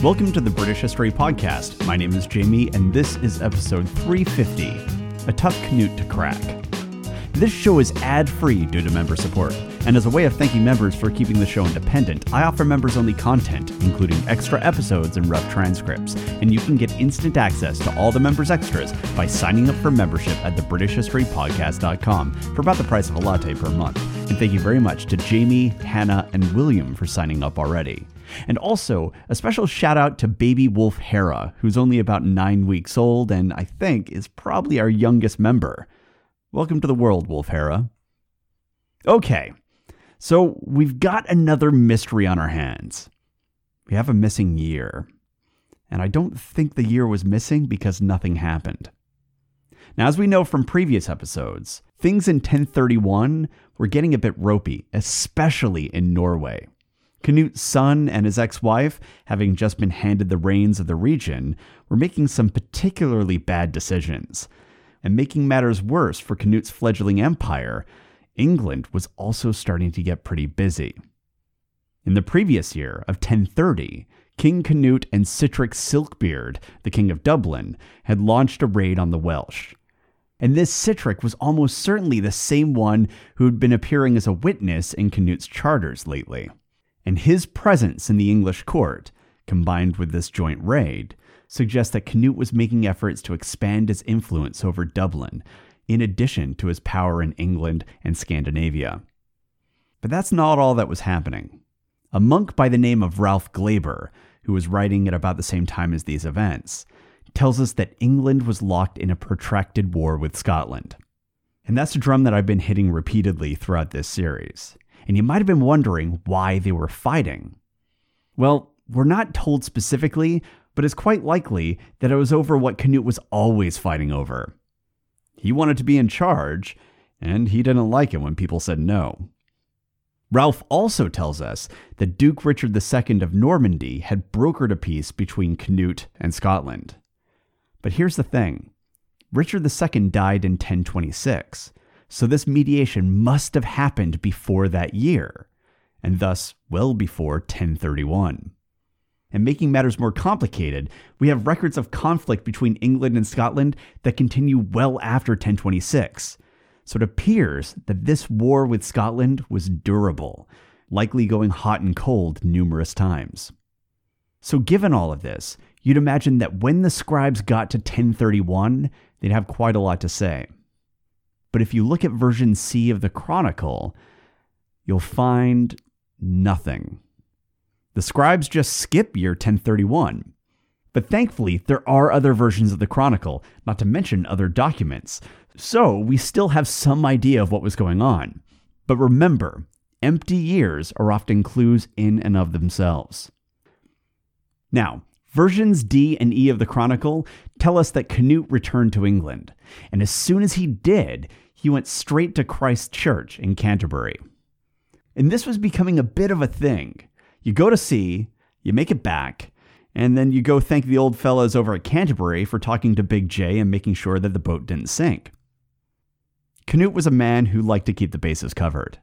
Welcome to the British History Podcast. My name is Jamie, and this is episode 350 A Tough Canute to Crack. This show is ad free due to member support, and as a way of thanking members for keeping the show independent, I offer members only content, including extra episodes and rough transcripts, and you can get instant access to all the members' extras by signing up for membership at thebritishhistorypodcast.com for about the price of a latte per month. And thank you very much to Jamie, Hannah, and William for signing up already. And also, a special shout out to baby wolf Hera, who's only about nine weeks old and I think is probably our youngest member. Welcome to the world, Wolf Hera. Okay, so we've got another mystery on our hands. We have a missing year. And I don't think the year was missing because nothing happened. Now, as we know from previous episodes, things in 1031 were getting a bit ropey, especially in Norway. Canute's son and his ex wife, having just been handed the reins of the region, were making some particularly bad decisions. And making matters worse for Canute's fledgling empire, England was also starting to get pretty busy. In the previous year of 1030, King Canute and Sitric Silkbeard, the King of Dublin, had launched a raid on the Welsh. And this Sitric was almost certainly the same one who had been appearing as a witness in Canute's charters lately and his presence in the English court, combined with this joint raid, suggests that Canute was making efforts to expand his influence over Dublin, in addition to his power in England and Scandinavia. But that's not all that was happening. A monk by the name of Ralph Glaber, who was writing at about the same time as these events, tells us that England was locked in a protracted war with Scotland. And that's a drum that I've been hitting repeatedly throughout this series and you might have been wondering why they were fighting. Well, we're not told specifically, but it's quite likely that it was over what Canute was always fighting over. He wanted to be in charge, and he didn't like it when people said no. Ralph also tells us that Duke Richard II of Normandy had brokered a peace between Canute and Scotland. But here's the thing Richard II died in 1026, so this mediation must have happened before that year, and thus well before 1031. And making matters more complicated, we have records of conflict between England and Scotland that continue well after 1026. So it appears that this war with Scotland was durable, likely going hot and cold numerous times. So, given all of this, you'd imagine that when the scribes got to 1031, they'd have quite a lot to say. But if you look at version C of the Chronicle, you'll find nothing. The scribes just skip year 1031. But thankfully, there are other versions of the Chronicle, not to mention other documents. So we still have some idea of what was going on. But remember, empty years are often clues in and of themselves. Now, versions D and E of the Chronicle tell us that Canute returned to England, and as soon as he did, he went straight to Christ Church in Canterbury. And this was becoming a bit of a thing. You go to sea, you make it back, and then you go thank the old fellows over at Canterbury for talking to Big J and making sure that the boat didn't sink. Canute was a man who liked to keep the bases covered.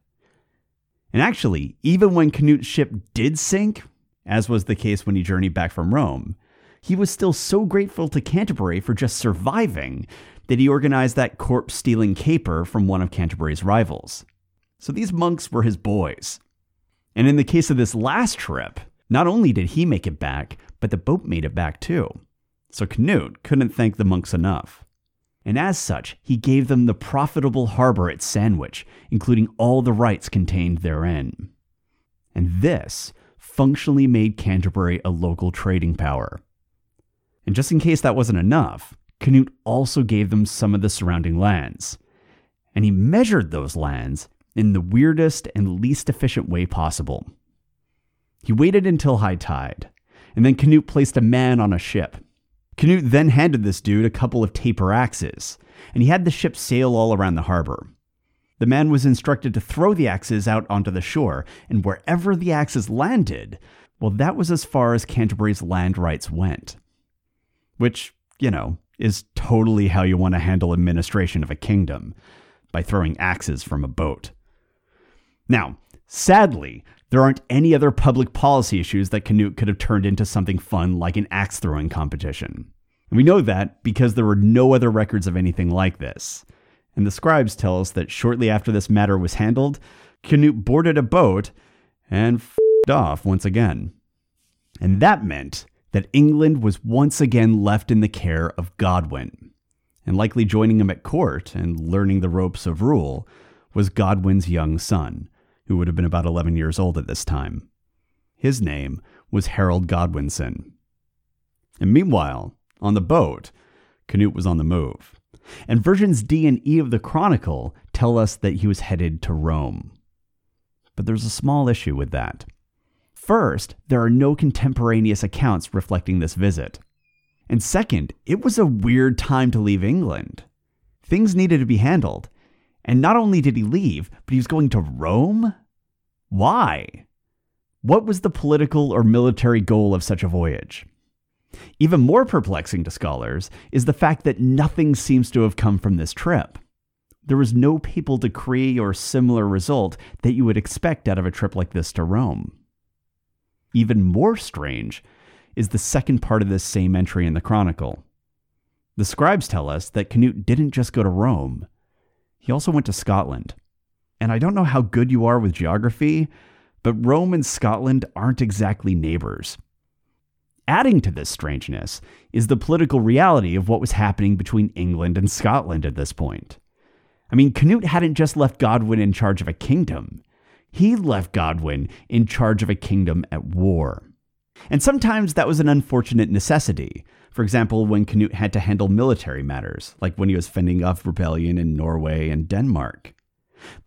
And actually, even when Canute's ship did sink, as was the case when he journeyed back from Rome, he was still so grateful to Canterbury for just surviving that he organized that corpse stealing caper from one of Canterbury's rivals. So these monks were his boys. And in the case of this last trip, not only did he make it back, but the boat made it back too. So Canute couldn't thank the monks enough. And as such, he gave them the profitable harbor at Sandwich, including all the rights contained therein. And this functionally made Canterbury a local trading power. And just in case that wasn't enough, Canute also gave them some of the surrounding lands. And he measured those lands in the weirdest and least efficient way possible. He waited until high tide, and then Canute placed a man on a ship. Canute then handed this dude a couple of taper axes, and he had the ship sail all around the harbor. The man was instructed to throw the axes out onto the shore, and wherever the axes landed, well, that was as far as Canterbury's land rights went which, you know, is totally how you want to handle administration of a kingdom by throwing axes from a boat. Now, sadly, There aren't any other public policy issues that Canute could have turned into something fun like an axe throwing competition. And we know that because there were no other records of anything like this. And the scribes tell us that shortly after this matter was handled, Canute boarded a boat and f***ed off once again. And that meant that England was once again left in the care of Godwin. And likely joining him at court and learning the ropes of rule was Godwin's young son, who would have been about 11 years old at this time. His name was Harold Godwinson. And meanwhile, on the boat, Canute was on the move. And versions D and E of the Chronicle tell us that he was headed to Rome. But there's a small issue with that. First, there are no contemporaneous accounts reflecting this visit. And second, it was a weird time to leave England. Things needed to be handled. And not only did he leave, but he was going to Rome? Why? What was the political or military goal of such a voyage? Even more perplexing to scholars is the fact that nothing seems to have come from this trip. There was no papal decree or similar result that you would expect out of a trip like this to Rome. Even more strange is the second part of this same entry in the Chronicle. The scribes tell us that Canute didn't just go to Rome, he also went to Scotland. And I don't know how good you are with geography, but Rome and Scotland aren't exactly neighbors. Adding to this strangeness is the political reality of what was happening between England and Scotland at this point. I mean, Canute hadn't just left Godwin in charge of a kingdom, he left Godwin in charge of a kingdom at war. And sometimes that was an unfortunate necessity. For example, when Canute had to handle military matters, like when he was fending off rebellion in Norway and Denmark.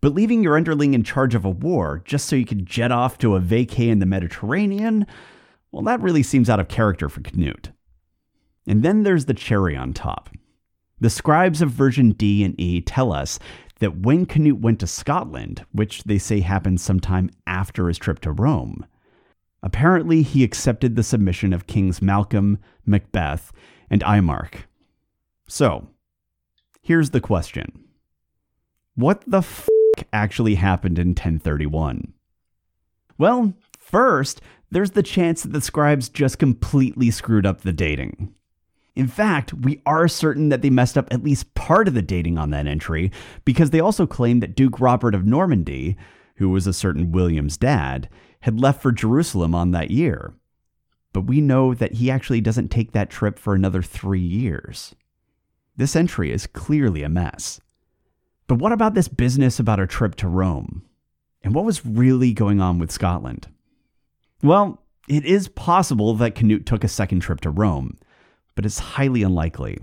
But leaving your underling in charge of a war just so you could jet off to a vacay in the Mediterranean, well, that really seems out of character for Canute. And then there's the cherry on top. The scribes of version D and E tell us that when Canute went to Scotland, which they say happened sometime after his trip to Rome, apparently he accepted the submission of Kings Malcolm, Macbeth, and Imark. So, here's the question What the f actually happened in 1031? Well, first, there's the chance that the scribes just completely screwed up the dating. In fact, we are certain that they messed up at least part of the dating on that entry because they also claim that Duke Robert of Normandy, who was a certain William's dad, had left for Jerusalem on that year. But we know that he actually doesn't take that trip for another three years. This entry is clearly a mess. But what about this business about a trip to Rome? And what was really going on with Scotland? Well, it is possible that Canute took a second trip to Rome, but it's highly unlikely.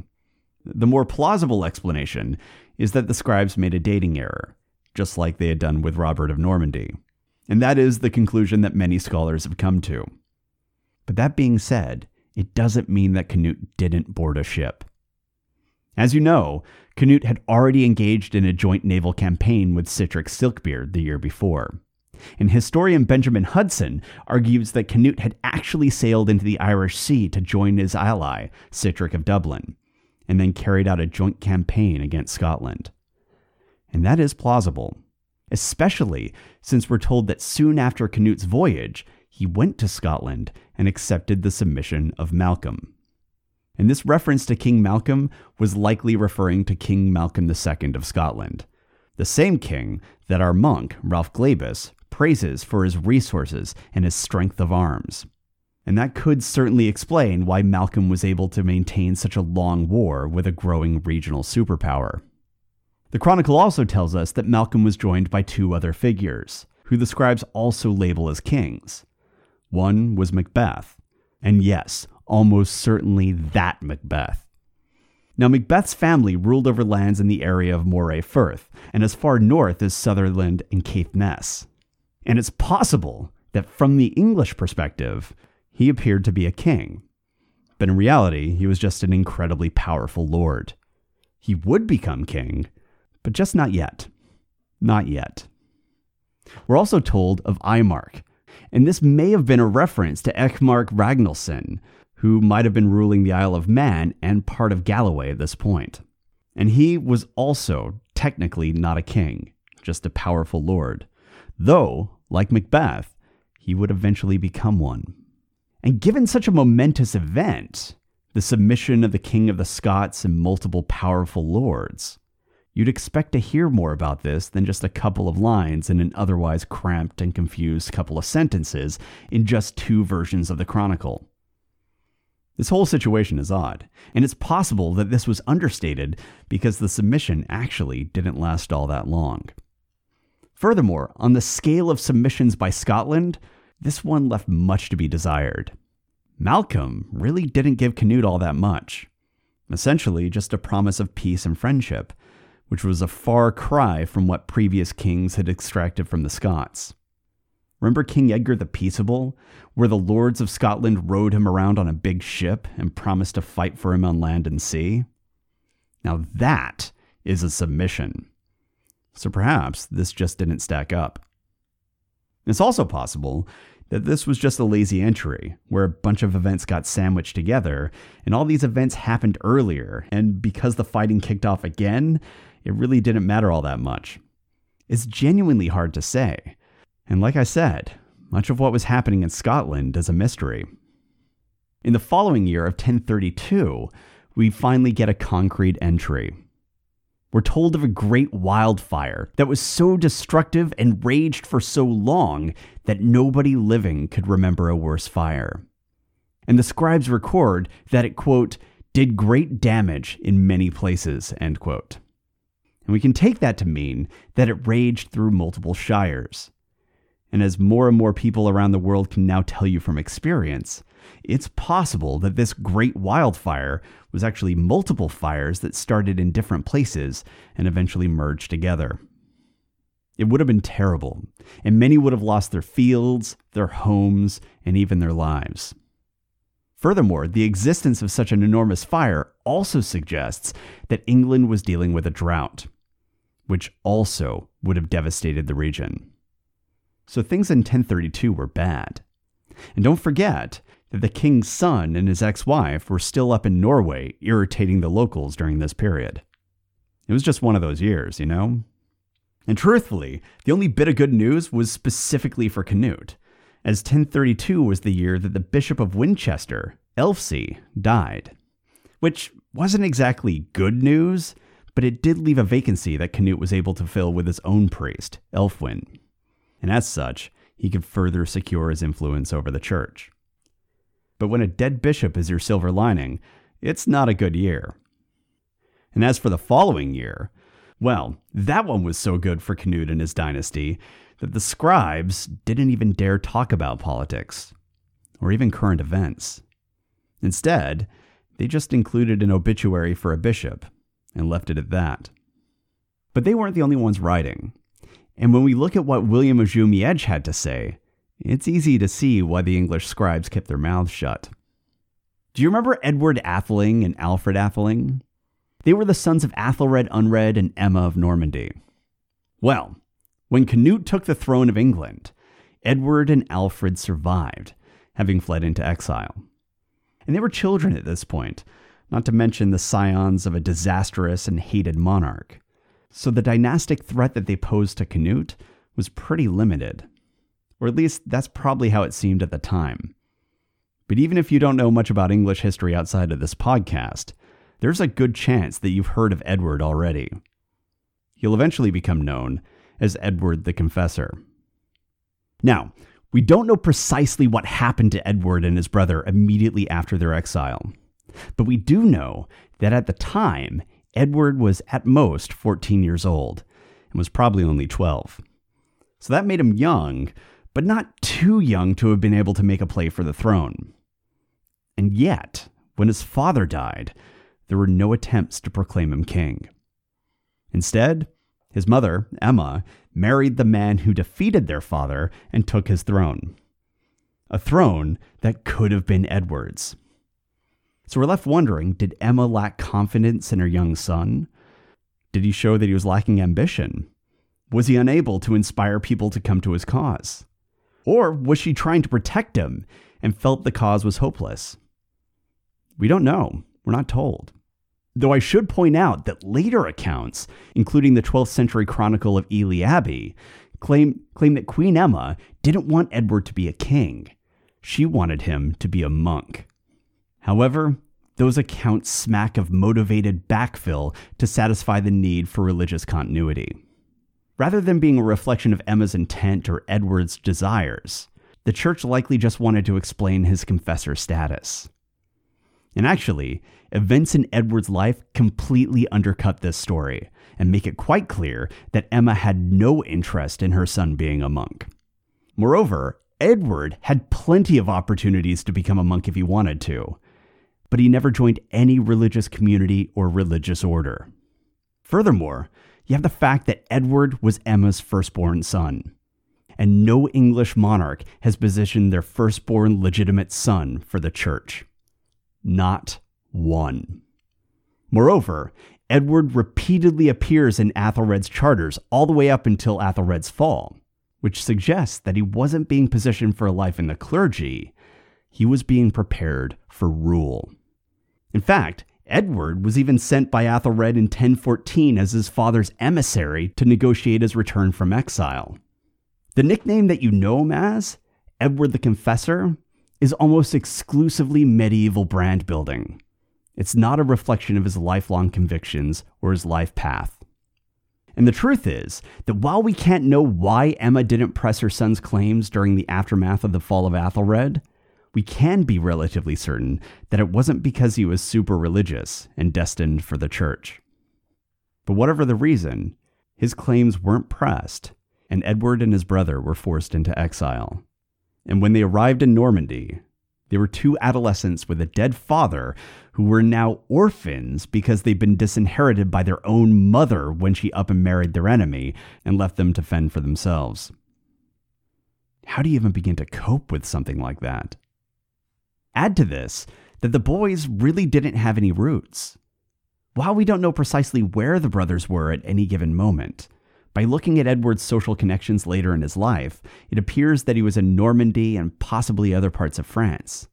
The more plausible explanation is that the scribes made a dating error, just like they had done with Robert of Normandy. And that is the conclusion that many scholars have come to. But that being said, it doesn't mean that Canute didn't board a ship. As you know, Canute had already engaged in a joint naval campaign with Sihtric Silkbeard the year before. And historian Benjamin Hudson argues that Canute had actually sailed into the Irish Sea to join his ally, Sihtric of Dublin, and then carried out a joint campaign against Scotland. And that is plausible, especially since we're told that soon after Canute's voyage, he went to Scotland and accepted the submission of Malcolm. And this reference to King Malcolm was likely referring to King Malcolm II of Scotland, the same king that our monk, Ralph Glaber, praises for his resources and his strength of arms. And that could certainly explain why Malcolm was able to maintain such a long war with a growing regional superpower. The Chronicle also tells us that Malcolm was joined by two other figures, who the scribes also label as kings. One was Macbeth, and yes, almost certainly that Macbeth. Now, Macbeth's family ruled over lands in the area of Moray Firth, and as far north as Sutherland and Caithness. And it's possible that from the English perspective, he appeared to be a king. But in reality, he was just an incredibly powerful lord. He would become king, but just not yet. Not yet. We're also told of Aimark, and this may have been a reference to Eckmark Ragnalson, who might have been ruling the Isle of Man and part of Galloway at this point. And he was also technically not a king, just a powerful lord, though like Macbeth, he would eventually become one. And given such a momentous event, the submission of the King of the Scots and multiple powerful lords, you'd expect to hear more about this than just a couple of lines in an otherwise cramped and confused couple of sentences in just two versions of the Chronicle. This whole situation is odd, and it's possible that this was understated because the submission actually didn't last all that long. Furthermore, on the scale of submissions by Scotland, this one left much to be desired. Malcolm really didn't give Canute all that much. Essentially, just a promise of peace and friendship, which was a far cry from what previous kings had extracted from the Scots. Remember King Edgar the Peaceable, where the lords of Scotland rode him around on a big ship and promised to fight for him on land and sea? Now that is a submission. So perhaps this just didn't stack up. It's also possible that this was just a lazy entry, where a bunch of events got sandwiched together, and all these events happened earlier, and because the fighting kicked off again, it really didn't matter all that much. It's genuinely hard to say. And like I said, much of what was happening in Scotland is a mystery. In the following year of 1032, we finally get a concrete entry. We're told of a great wildfire that was so destructive and raged for so long that nobody living could remember a worse fire. And the scribes record that it, quote, did great damage in many places, end quote. And we can take that to mean that it raged through multiple shires. And as more and more people around the world can now tell you from experience, it's possible that this great wildfire was actually multiple fires that started in different places and eventually merged together. It would have been terrible, and many would have lost their fields, their homes, and even their lives. Furthermore, the existence of such an enormous fire also suggests that England was dealing with a drought, which also would have devastated the region. So things in 1032 were bad. And don't forget that the king's son and his ex wife were still up in Norway, irritating the locals during this period. It was just one of those years, you know? And truthfully, the only bit of good news was specifically for Canute, as 1032 was the year that the Bishop of Winchester, Elfsey, died. Which wasn't exactly good news, but it did leave a vacancy that Canute was able to fill with his own priest, Elfwin. And as such, he could further secure his influence over the church. But when a dead bishop is your silver lining, it's not a good year. And as for the following year, well, that one was so good for Canute and his dynasty that the scribes didn't even dare talk about politics or even current events. Instead, they just included an obituary for a bishop and left it at that. But they weren't the only ones writing. And when we look at what William of Jumièges had to say, it's easy to see why the English scribes kept their mouths shut. Do you remember Edward Atheling and Alfred Atheling? They were the sons of Athelred Unred and Emma of Normandy. Well, when Canute took the throne of England, Edward and Alfred survived, having fled into exile. And they were children at this point, not to mention the scions of a disastrous and hated monarch. So the dynastic threat that they posed to Canute was pretty limited. Or at least that's probably how it seemed at the time. But even if you don't know much about English history outside of this podcast, there's a good chance that you've heard of Edward already. He'll eventually become known as Edward the Confessor. Now, we don't know precisely what happened to Edward and his brother immediately after their exile, but we do know that at the time, Edward was at most 14 years old and was probably only 12. So that made him young, but not too young to have been able to make a play for the throne. And yet, when his father died, there were no attempts to proclaim him king. Instead, his mother, Emma, married the man who defeated their father and took his throne. A throne that could have been Edward's. So we're left wondering did Emma lack confidence in her young son? Did he show that he was lacking ambition? Was he unable to inspire people to come to his cause? Or was she trying to protect him and felt the cause was hopeless? We don't know. We're not told. Though I should point out that later accounts, including the 12th century chronicle of Ely Abbey, claim, claim that Queen Emma didn't want Edward to be a king. She wanted him to be a monk. However, those accounts smack of motivated backfill to satisfy the need for religious continuity. Rather than being a reflection of Emma's intent or Edward's desires, the church likely just wanted to explain his confessor status. And actually, events in Edward's life completely undercut this story and make it quite clear that Emma had no interest in her son being a monk. Moreover, Edward had plenty of opportunities to become a monk if he wanted to, but he never joined any religious community or religious order. Furthermore, you have the fact that Edward was Emma's firstborn son, and no English monarch has positioned their firstborn legitimate son for the church. Not one. Moreover, Edward repeatedly appears in Athelred's charters all the way up until Athelred's fall, which suggests that he wasn't being positioned for a life in the clergy, he was being prepared for rule. In fact, Edward was even sent by Athelred in 1014 as his father's emissary to negotiate his return from exile. The nickname that you know him as, Edward the Confessor, is almost exclusively medieval brand building. It's not a reflection of his lifelong convictions or his life path. And the truth is that while we can't know why Emma didn't press her son's claims during the aftermath of the fall of Athelred, we can be relatively certain that it wasn't because he was super religious and destined for the church. But whatever the reason, his claims weren't pressed, and Edward and his brother were forced into exile. And when they arrived in Normandy, they were two adolescents with a dead father who were now orphans because they'd been disinherited by their own mother when she up and married their enemy and left them to fend for themselves. How do you even begin to cope with something like that? Add to this that the boys really didn't have any roots. While we don't know precisely where the brothers were at any given moment, by looking at Edward's social connections later in his life, it appears that he was in Normandy and possibly other parts of France,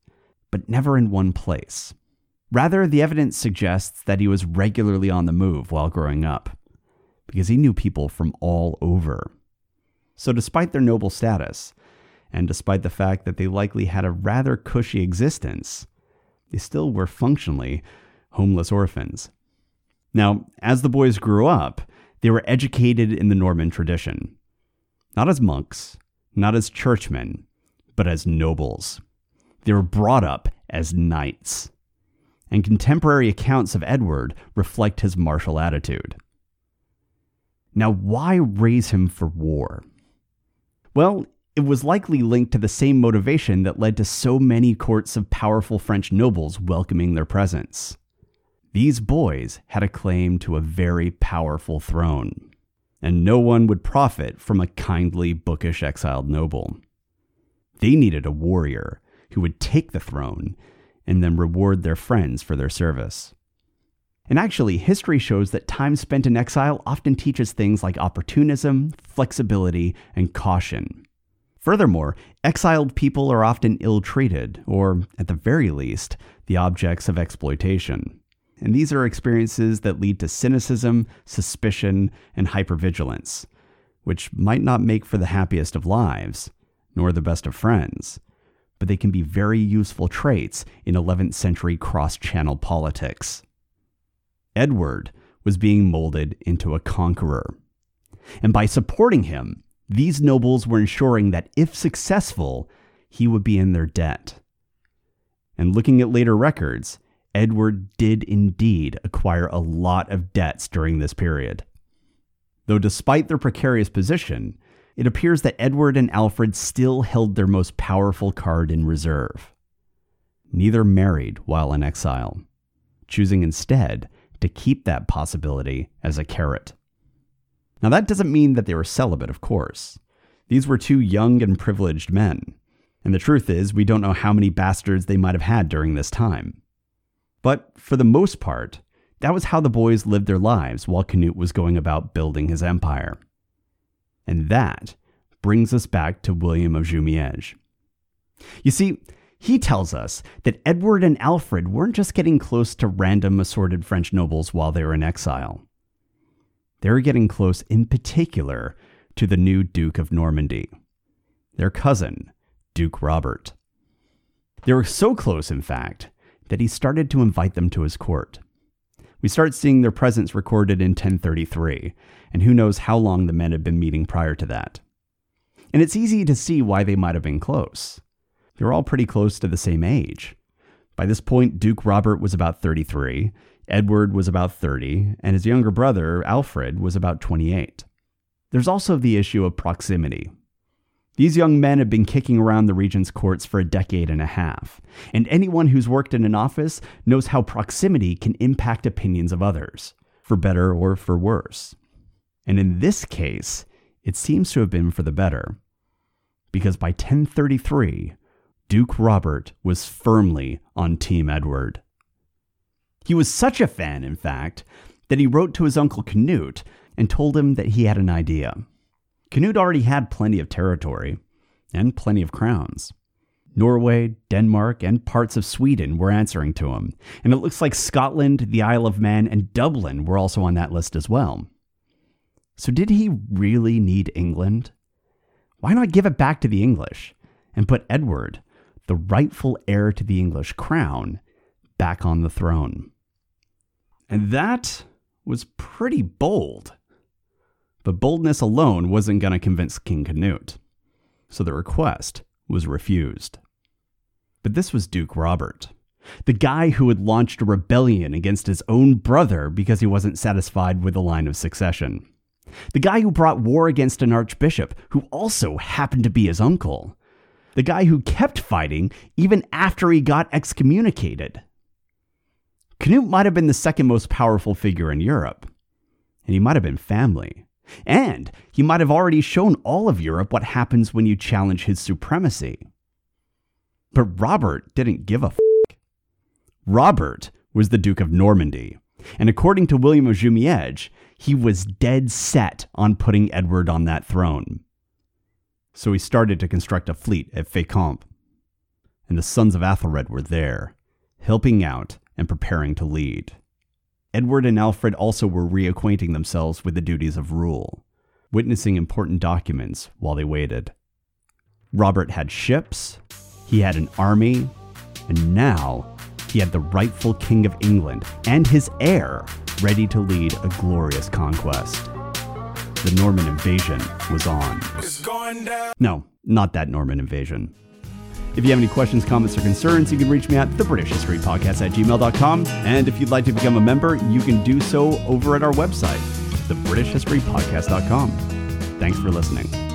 but never in one place. Rather, the evidence suggests that he was regularly on the move while growing up, because he knew people from all over. So, despite their noble status, and despite the fact that they likely had a rather cushy existence, they still were functionally homeless orphans. Now, as the boys grew up, they were educated in the Norman tradition, not as monks, not as churchmen, but as nobles. They were brought up as knights. And contemporary accounts of Edward reflect his martial attitude. Now, why raise him for war? Well, it was likely linked to the same motivation that led to so many courts of powerful French nobles welcoming their presence these boys had a claim to a very powerful throne, and no one would profit from a kindly, bookish exiled noble. They needed a warrior who would take the throne and then reward their friends for their service. And actually, history shows that time spent in exile often teaches things like opportunism, flexibility, and caution. Furthermore, exiled people are often ill treated, or, at the very least, the objects of exploitation and these are experiences that lead to cynicism, suspicion, and hypervigilance, which might not make for the happiest of lives, nor the best of friends, but they can be very useful traits in 11th century cross channel politics. Edward was being molded into a conqueror. And by supporting him, these nobles were ensuring that if successful, he would be in their debt. And looking at later records, Edward did indeed acquire a lot of debts during this period. Though despite their precarious position, it appears that Edward and Alfred still held their most powerful card in reserve. Neither married while in exile, choosing instead to keep that possibility as a carrot. Now, that doesn't mean that they were celibate, of course. These were two young and privileged men. And the truth is, we don't know how many bastards they might have had during this time. But for the most part, that was how the boys lived their lives while Canute was going about building his empire. And that brings us back to William of Jumièges. You see, he tells us that Edward and Alfred weren't just getting close to random assorted French nobles while they were in exile. They were getting close in particular to the new Duke of Normandy, their cousin, Duke Robert. They were so close, in fact, that he started to invite them to his court. We start seeing their presence recorded in 1033, and who knows how long the men had been meeting prior to that. And it's easy to see why they might have been close. They were all pretty close to the same age. By this point, Duke Robert was about 33, Edward was about 30, and his younger brother, Alfred, was about 28. There's also the issue of proximity. These young men have been kicking around the regent's courts for a decade and a half, and anyone who's worked in an office knows how proximity can impact opinions of others, for better or for worse. And in this case, it seems to have been for the better, because by 1033, Duke Robert was firmly on Team Edward. He was such a fan, in fact, that he wrote to his uncle Canute and told him that he had an idea. Canute already had plenty of territory and plenty of crowns. Norway, Denmark, and parts of Sweden were answering to him, and it looks like Scotland, the Isle of Man, and Dublin were also on that list as well. So, did he really need England? Why not give it back to the English and put Edward, the rightful heir to the English crown, back on the throne? And that was pretty bold. But boldness alone wasn't going to convince King Canute, so the request was refused. But this was Duke Robert, the guy who had launched a rebellion against his own brother because he wasn't satisfied with the line of succession. The guy who brought war against an archbishop who also happened to be his uncle. The guy who kept fighting even after he got excommunicated. Canute might have been the second most powerful figure in Europe, and he might have been family. And he might have already shown all of Europe what happens when you challenge his supremacy. But Robert didn't give a f. Robert was the Duke of Normandy, and according to William of Jumièges, he was dead set on putting Edward on that throne. So he started to construct a fleet at Fécamp, and the sons of Athelred were there, helping out and preparing to lead. Edward and Alfred also were reacquainting themselves with the duties of rule, witnessing important documents while they waited. Robert had ships, he had an army, and now he had the rightful King of England and his heir ready to lead a glorious conquest. The Norman invasion was on. No, not that Norman invasion. If you have any questions, comments, or concerns, you can reach me at thebritishhistorypodcast at gmail.com. And if you'd like to become a member, you can do so over at our website, thebritishhistorypodcast.com. Thanks for listening.